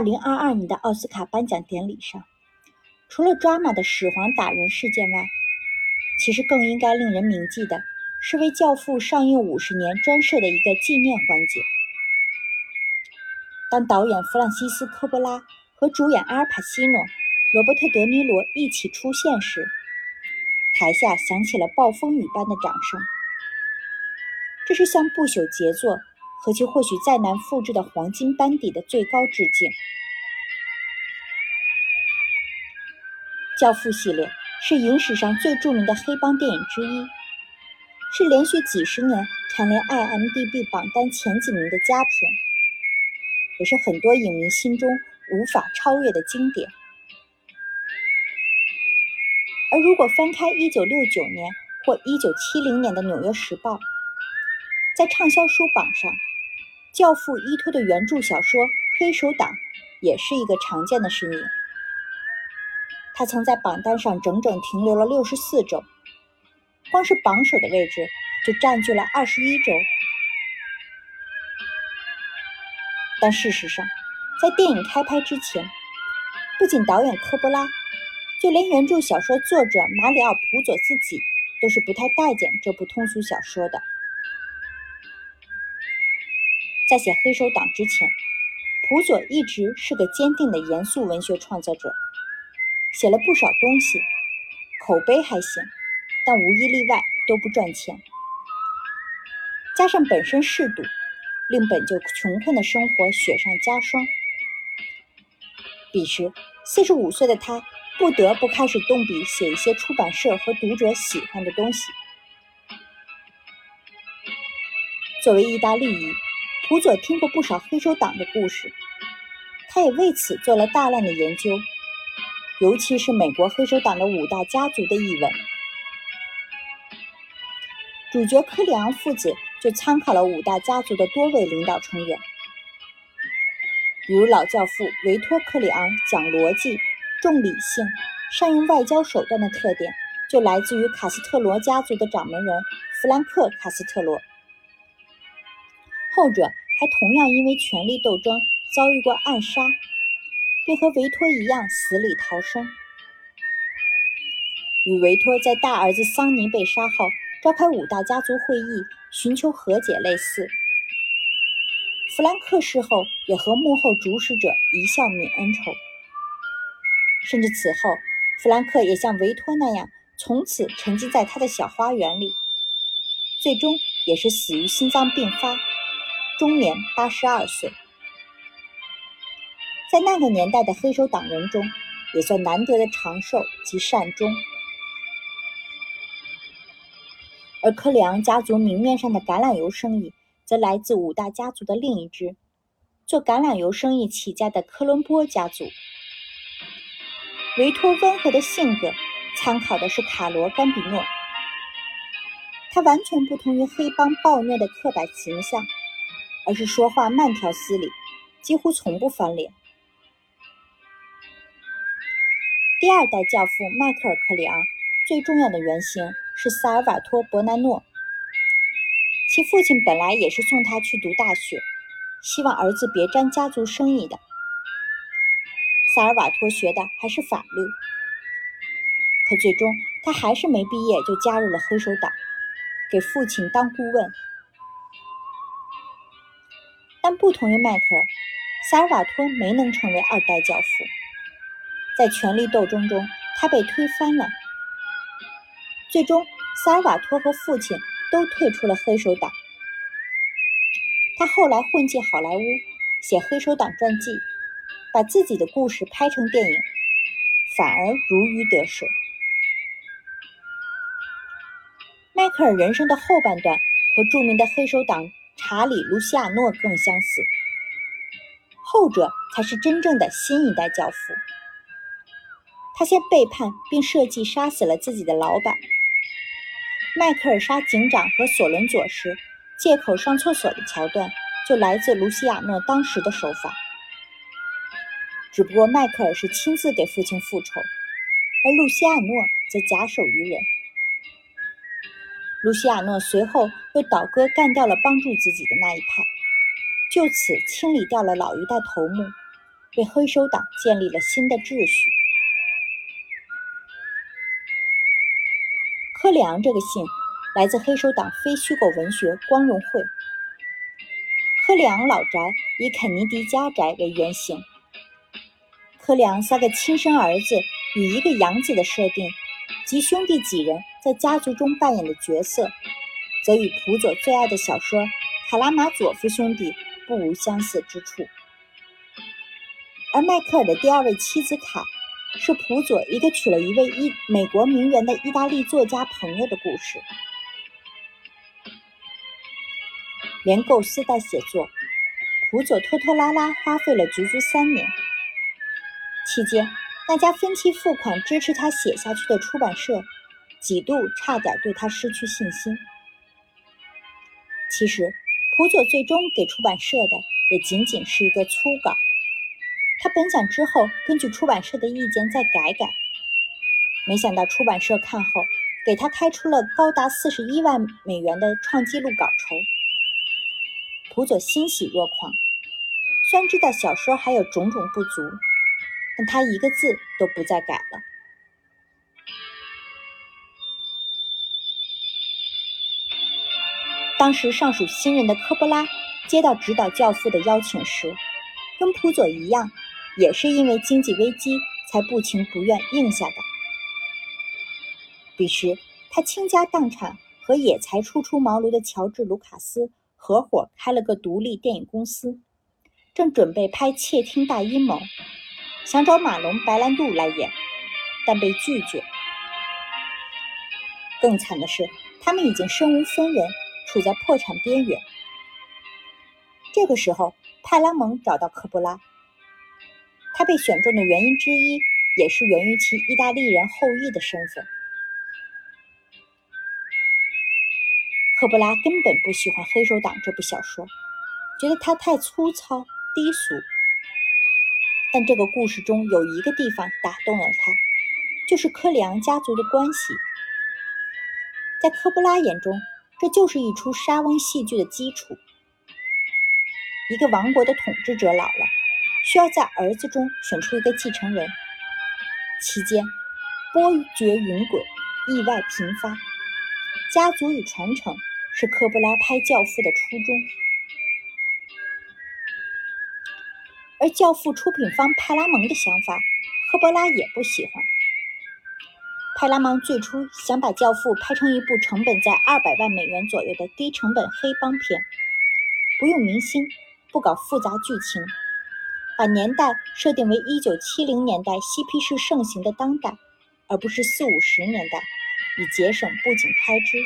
二零二二年的奥斯卡颁奖典礼上，除了 drama 的始皇打人事件外，其实更应该令人铭记的是为《教父》上映五十年专设的一个纪念环节。当导演弗朗西斯科波拉和主演阿尔帕西诺、罗伯特·德尼罗一起出现时，台下响起了暴风雨般的掌声。这是向不朽杰作和其或许再难复制的黄金班底的最高致敬。《教父》系列是影史上最著名的黑帮电影之一，是连续几十年蝉联 IMDB 榜单前几名的佳片。也是很多影迷心中无法超越的经典。而如果翻开1969年或1970年的《纽约时报》，在畅销书榜上，《教父》依托的原著小说《黑手党》也是一个常见的身影。他曾在榜单上整整停留了64周，光是榜首的位置就占据了21周。但事实上，在电影开拍之前，不仅导演科波拉，就连原著小说作者马里奥·普佐自己都是不太待见这部通俗小说的。在写《黑手党》之前，普佐一直是个坚定的严肃文学创作者，写了不少东西，口碑还行，但无一例外都不赚钱。加上本身嗜赌。令本就穷困的生活雪上加霜。彼时，四十五岁的他不得不开始动笔写一些出版社和读者喜欢的东西。作为意大利裔，普佐听过不少黑手党的故事，他也为此做了大量的研究，尤其是美国黑手党的五大家族的译文。主角科里昂父子。就参考了五大家族的多位领导成员，比如老教父维托·克里昂讲逻辑、重理性、善用外交手段的特点，就来自于卡斯特罗家族的掌门人弗兰克·卡斯特罗。后者还同样因为权力斗争遭遇过暗杀，并和维托一样死里逃生。与维托在大儿子桑尼被杀后召开五大家族会议。寻求和解类似，弗兰克事后也和幕后主使者一笑泯恩仇，甚至此后，弗兰克也像维托那样，从此沉浸在他的小花园里，最终也是死于心脏病发，终年八十二岁。在那个年代的黑手党人中，也算难得的长寿及善终。而科里昂家族明面上的橄榄油生意，则来自五大家族的另一支——做橄榄油生意起家的科伦坡家族。维托温和的性格，参考的是卡罗·甘比诺。他完全不同于黑帮暴虐的刻板形象，而是说话慢条斯理，几乎从不翻脸。第二代教父迈克尔·克里昂最重要的原型。是萨尔瓦托·伯南诺，其父亲本来也是送他去读大学，希望儿子别沾家族生意的。萨尔瓦托学的还是法律，可最终他还是没毕业就加入了黑手党，给父亲当顾问。但不同于迈克尔，萨尔瓦托没能成为二代教父，在权力斗争中，他被推翻了。最终，萨尔瓦托和父亲都退出了黑手党。他后来混迹好莱坞，写黑手党传记，把自己的故事拍成电影，反而如鱼得水。迈克尔人生的后半段和著名的黑手党查理·卢西亚诺更相似，后者才是真正的新一代教父。他先背叛并设计杀死了自己的老板。迈克尔杀警长和索伦佐时，借口上厕所的桥段就来自卢西亚诺当时的手法。只不过迈克尔是亲自给父亲复仇，而卢西亚诺则假手于人。卢西亚诺随后又倒戈干掉了帮助自己的那一派，就此清理掉了老一代头目，为黑手党建立了新的秩序。科里昂这个姓来自黑手党非虚构文学《光荣会》。科里昂老宅以肯尼迪家宅为原型。科里昂三个亲生儿子与一个养子的设定，及兄弟几人在家族中扮演的角色，则与普佐最爱的小说《卡拉马佐夫兄弟》不无相似之处。而迈克尔的第二位妻子卡，是普佐一个娶了一位意美国名媛的意大利作家朋友的故事。连构思带写作，普佐拖拖拉拉花费了足足三年。期间，那家分期付款支持他写下去的出版社，几度差点对他失去信心。其实，普佐最终给出版社的也仅仅是一个粗稿。他本想之后根据出版社的意见再改改，没想到出版社看后给他开出了高达四十一万美元的创纪录稿酬。普佐欣喜若狂，虽然知道小说还有种种不足，但他一个字都不再改了。当时尚属新人的科波拉接到指导《教父》的邀请时，跟普佐一样。也是因为经济危机才不情不愿应下的。彼时，他倾家荡产，和也才初出茅庐的乔治·卢卡斯合伙开了个独立电影公司，正准备拍《窃听大阴谋》，想找马龙·白兰度来演，但被拒绝。更惨的是，他们已经身无分文，处在破产边缘。这个时候，派拉蒙找到科布拉。他被选中的原因之一，也是源于其意大利人后裔的身份。科布拉根本不喜欢《黑手党》这部小说，觉得它太粗糙低俗。但这个故事中有一个地方打动了他，就是科里昂家族的关系。在科布拉眼中，这就是一出沙翁戏剧的基础。一个王国的统治者老了。需要在儿子中选出一个继承人，期间波谲云诡，意外频发。家族与传承是科波拉拍《教父》的初衷，而《教父》出品方派拉蒙的想法，科波拉也不喜欢。派拉蒙最初想把《教父》拍成一部成本在二百万美元左右的低成本黑帮片，不用明星，不搞复杂剧情。把年代设定为一九七零年代嬉皮士盛行的当代，而不是四五十年代，以节省布景开支。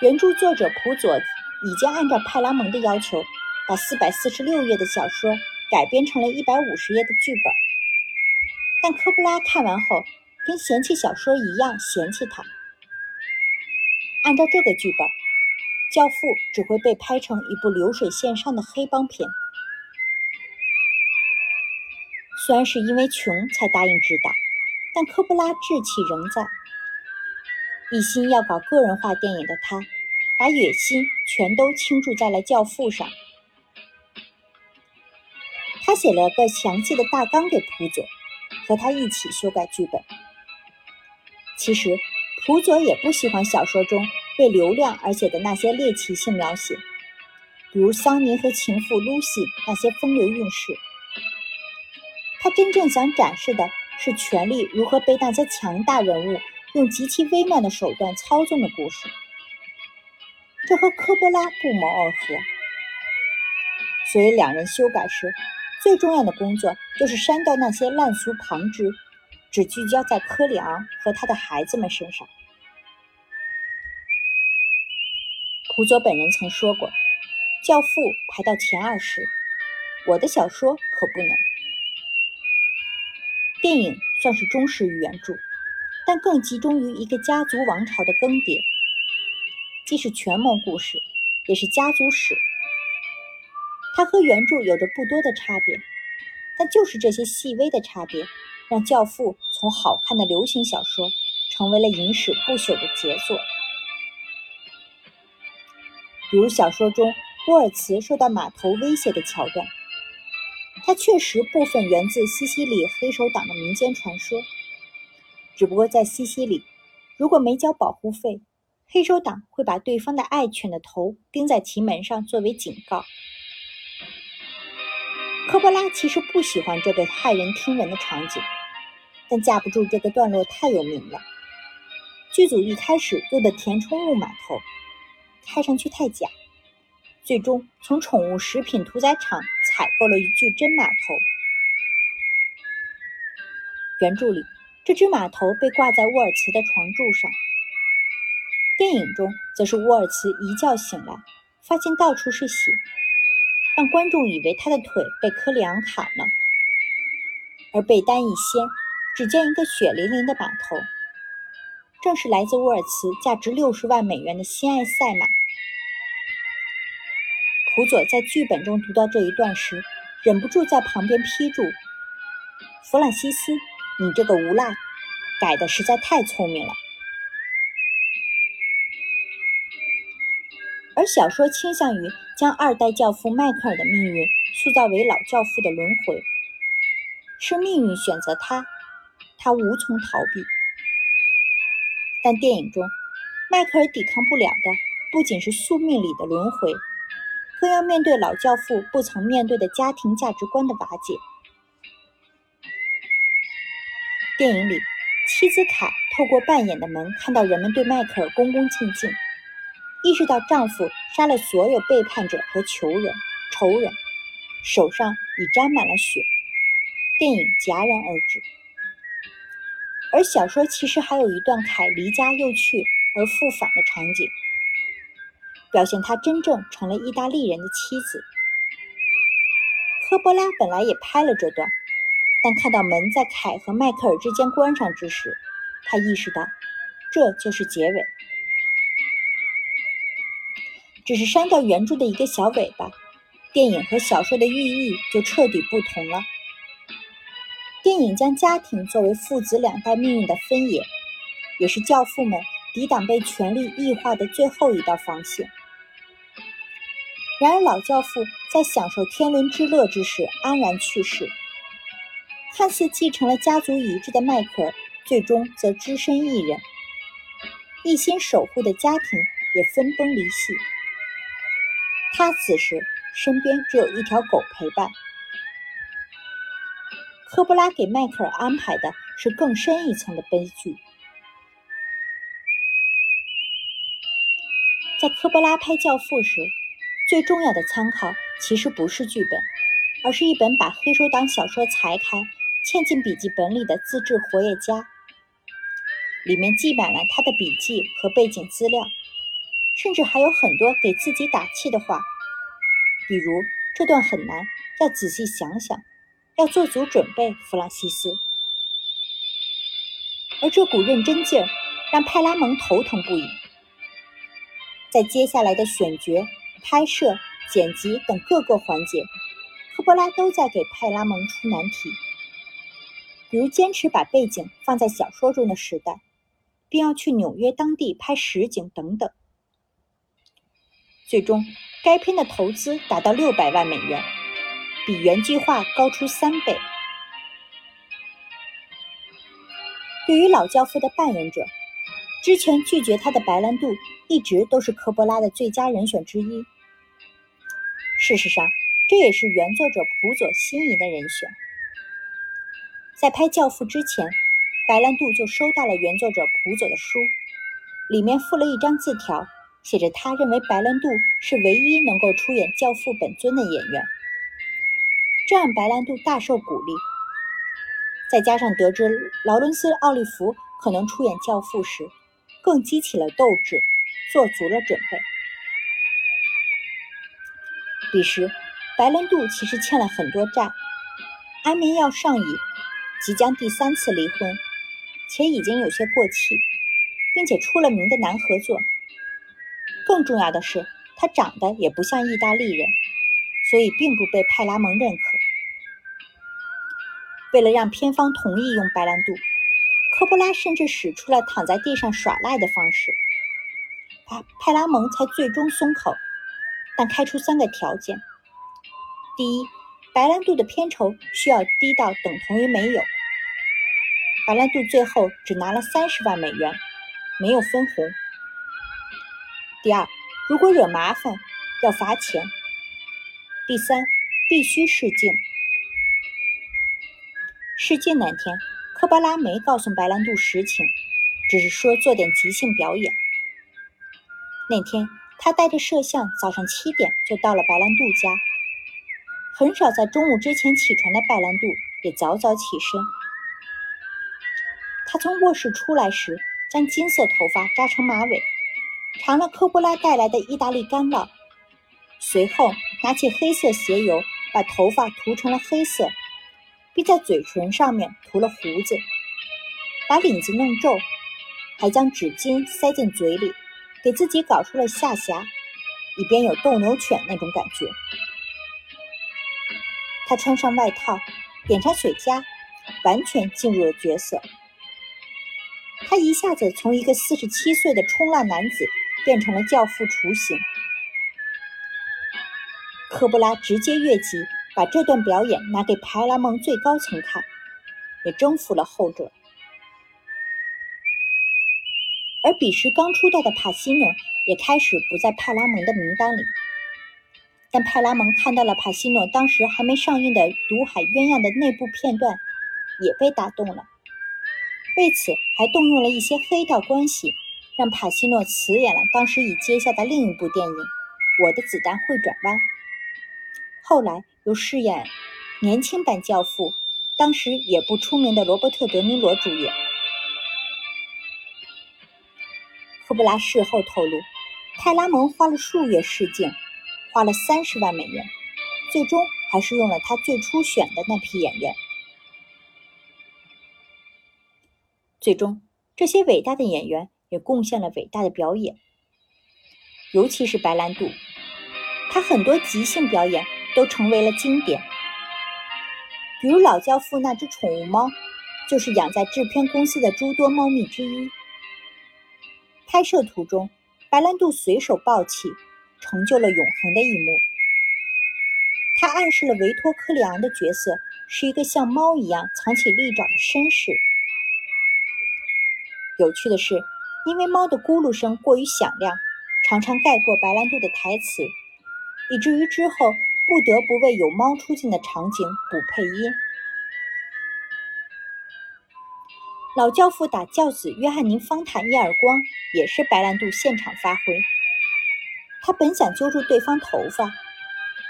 原著作者普佐已经按照派拉蒙的要求，把四百四十六页的小说改编成了一百五十页的剧本。但科布拉看完后，跟嫌弃小说一样嫌弃他。按照这个剧本，《教父》只会被拍成一部流水线上的黑帮片。虽然是因为穷才答应指导，但科布拉志气仍在。一心要搞个人化电影的他，把野心全都倾注在了《教父》上。他写了个详细的大纲给普佐，和他一起修改剧本。其实，普佐也不喜欢小说中为流量而写的那些猎奇性描写，比如桑尼和情妇露西那些风流韵事。他真正想展示的是权力如何被那些强大人物用极其微妙的手段操纵的故事，这和科波拉不谋而合。所以两人修改时，最重要的工作就是删掉那些烂俗旁支，只聚焦在科里昂和他的孩子们身上。普佐本人曾说过：“教父排到前二十，我的小说可不能。”电影算是忠实于原著，但更集中于一个家族王朝的更迭，既是权谋故事，也是家族史。它和原著有着不多的差别，但就是这些细微的差别，让《教父》从好看的流行小说成为了影史不朽的杰作。比如小说中波尔茨受到码头威胁的桥段，它确实部分源自西西里黑手党的民间传说。只不过在西西里，如果没交保护费，黑手党会把对方的爱犬的头钉在其门上作为警告。科波拉其实不喜欢这个骇人听闻的场景，但架不住这个段落太有名了。剧组一开始用的填充物码头，看上去太假，最终从宠物食品屠宰场采购了一具真码头。原著里，这只码头被挂在沃尔茨的床柱上。电影中，则是沃尔茨一觉醒来，发现到处是血。让观众以为他的腿被科里昂砍了，而被单一掀，只见一个血淋淋的码头，正是来自沃尔茨价值六十万美元的心爱赛马。普佐在剧本中读到这一段时，忍不住在旁边批注：“弗朗西斯，你这个无赖，改的实在太聪明了。”而小说倾向于将二代教父迈克尔的命运塑造为老教父的轮回，是命运选择他，他无从逃避。但电影中，迈克尔抵抗不了的不仅是宿命里的轮回，更要面对老教父不曾面对的家庭价值观的瓦解。电影里，妻子卡透过扮演的门看到人们对迈克尔恭恭敬敬。意识到丈夫杀了所有背叛者和仇人，仇人手上已沾满了血，电影戛然而止。而小说其实还有一段凯离家又去而复返的场景，表现他真正成了意大利人的妻子。科波拉本来也拍了这段，但看到门在凯和迈克尔之间关上之时，他意识到这就是结尾。只是删掉原著的一个小尾巴，电影和小说的寓意就彻底不同了。电影将家庭作为父子两代命运的分野，也是教父们抵挡被权力异化的最后一道防线。然而，老教父在享受天伦之乐之时安然去世，看似继承了家族遗志的迈克尔，最终则只身一人，一心守护的家庭也分崩离析。他此时身边只有一条狗陪伴。科波拉给迈克尔安排的是更深一层的悲剧。在科波拉拍《教父》时，最重要的参考其实不是剧本，而是一本把黑手党小说裁开、嵌进笔记本里的自制活页夹，里面记满了他的笔记和背景资料。甚至还有很多给自己打气的话，比如这段很难，要仔细想想，要做足准备，弗朗西斯。而这股认真劲儿让派拉蒙头疼不已。在接下来的选角、拍摄、剪辑等各个环节，科波拉都在给派拉蒙出难题，比如坚持把背景放在小说中的时代，并要去纽约当地拍实景等等。最终，该片的投资达到六百万美元，比原计划高出三倍。对于老教父的扮演者，之前拒绝他的白兰度一直都是科波拉的最佳人选之一。事实上，这也是原作者普佐心仪的人选。在拍《教父》之前，白兰度就收到了原作者普佐的书，里面附了一张字条。写着，他认为白兰度是唯一能够出演教父本尊的演员，这让白兰度大受鼓励。再加上得知劳伦斯·奥利弗可能出演教父时，更激起了斗志，做足了准备。彼时，白兰度其实欠了很多债，安眠药上瘾，即将第三次离婚，且已经有些过气，并且出了名的难合作。更重要的是，他长得也不像意大利人，所以并不被派拉蒙认可。为了让片方同意用白兰度，科波拉甚至使出了躺在地上耍赖的方式，派派拉蒙才最终松口，但开出三个条件：第一，白兰度的片酬需要低到等同于没有。白兰度最后只拿了三十万美元，没有分红。第二，如果惹麻烦，要罚钱。第三，必须试镜。试镜那天，科巴拉没告诉白兰度实情，只是说做点即兴表演。那天，他带着摄像，早上七点就到了白兰度家。很少在中午之前起床的白兰度也早早起身。他从卧室出来时，将金色头发扎成马尾，尝了科波拉带来的意大利干酪，随后拿起黑色鞋油把头发涂成了黑色，并在嘴唇上面涂了胡子，把领子弄皱，还将纸巾塞进嘴里。给自己搞出了下辖，一边有斗牛犬那种感觉。他穿上外套，点上雪茄，完全进入了角色。他一下子从一个四十七岁的冲浪男子变成了教父雏形。科布拉直接越级，把这段表演拿给派拉蒙最高层看，也征服了后者。而彼时刚出道的帕西诺也开始不在派拉蒙的名单里，但派拉蒙看到了帕西诺当时还没上映的《毒海鸳鸯》的内部片段，也被打动了。为此，还动用了一些黑道关系，让帕西诺辞演了当时已接下的另一部电影《我的子弹会转弯》，后来又饰演年轻版教父，当时也不出名的罗伯特·德尼罗主演。科布拉事后透露，泰拉蒙花了数月试镜，花了三十万美元，最终还是用了他最初选的那批演员。最终，这些伟大的演员也贡献了伟大的表演，尤其是白兰度，他很多即兴表演都成为了经典。比如《老教父》那只宠物猫，就是养在制片公司的诸多猫咪之一。拍摄途中，白兰度随手抱起，成就了永恒的一幕。他暗示了维托·科里昂的角色是一个像猫一样藏起利爪的绅士。有趣的是，因为猫的咕噜声过于响亮，常常盖过白兰度的台词，以至于之后不得不为有猫出镜的场景补配音。老教父打教子约翰尼·方坦一耳光，也是白兰度现场发挥。他本想揪住对方头发，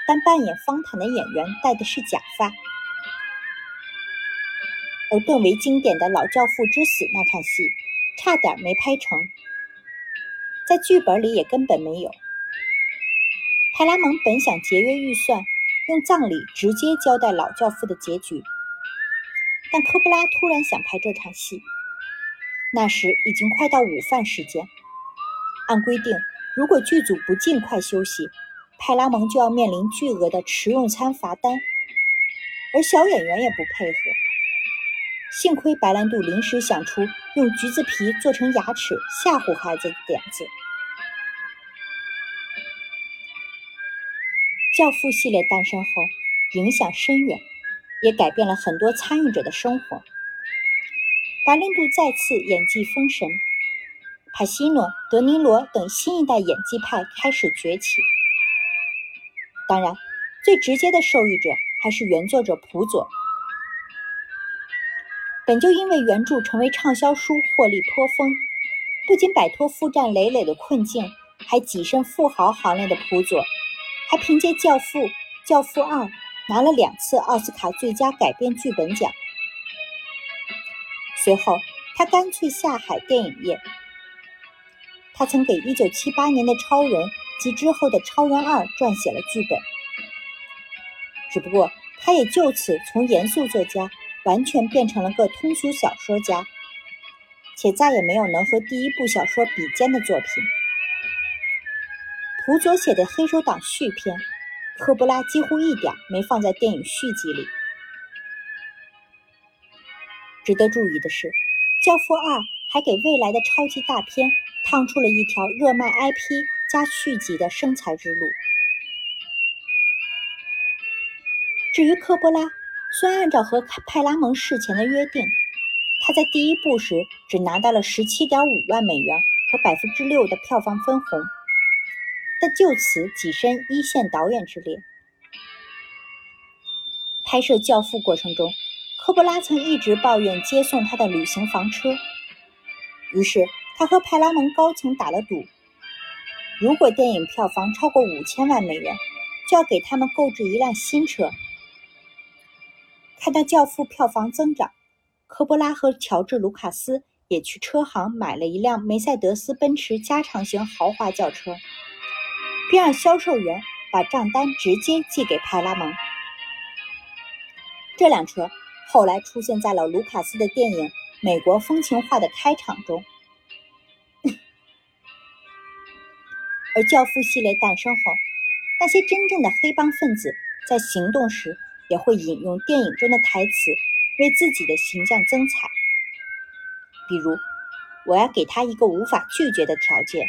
但扮演方坦的演员戴的是假发。而更为经典的老教父之死那场戏，差点没拍成，在剧本里也根本没有。派拉蒙本想节约预算，用葬礼直接交代老教父的结局。但科布拉突然想拍这场戏，那时已经快到午饭时间。按规定，如果剧组不尽快休息，派拉蒙就要面临巨额的吃用餐罚单，而小演员也不配合。幸亏白兰度临时想出用橘子皮做成牙齿吓唬孩子的点子。《教父》系列诞生后，影响深远。也改变了很多参与者的生活。白兰度再次演技封神，帕西诺、德尼罗等新一代演技派开始崛起。当然，最直接的受益者还是原作者普佐。本就因为原著成为畅销书获利颇丰，不仅摆脱负债累累的困境，还跻身富豪行列的普佐，还凭借《教父》《教父二》。拿了两次奥斯卡最佳改编剧本奖。随后，他干脆下海电影业。他曾给1978年的《超人》及之后的《超人二》撰写了剧本。只不过，他也就此从严肃作家完全变成了个通俗小说家，且再也没有能和第一部小说比肩的作品。普佐写的《黑手党》续篇。科布拉几乎一点没放在电影续集里。值得注意的是，《教父二》还给未来的超级大片趟出了一条热卖 IP 加续集的生财之路。至于科波拉，虽然按照和派拉蒙事前的约定，他在第一部时只拿到了十七点五万美元和百分之六的票房分红，但就此跻身一线导演之列。拍摄《教父》过程中，科波拉曾一直抱怨接送他的旅行房车，于是他和派拉蒙高层打了赌：如果电影票房超过五千万美元，就要给他们购置一辆新车。看到《教父》票房增长，科波拉和乔治·卢卡斯也去车行买了一辆梅赛德斯奔驰加长型豪华轿车，并让销售员把账单直接寄给派拉蒙。这辆车后来出现在了卢卡斯的电影《美国风情画》的开场中，而《教父》系列诞生后，那些真正的黑帮分子在行动时。也会引用电影中的台词，为自己的形象增彩。比如，我要给他一个无法拒绝的条件。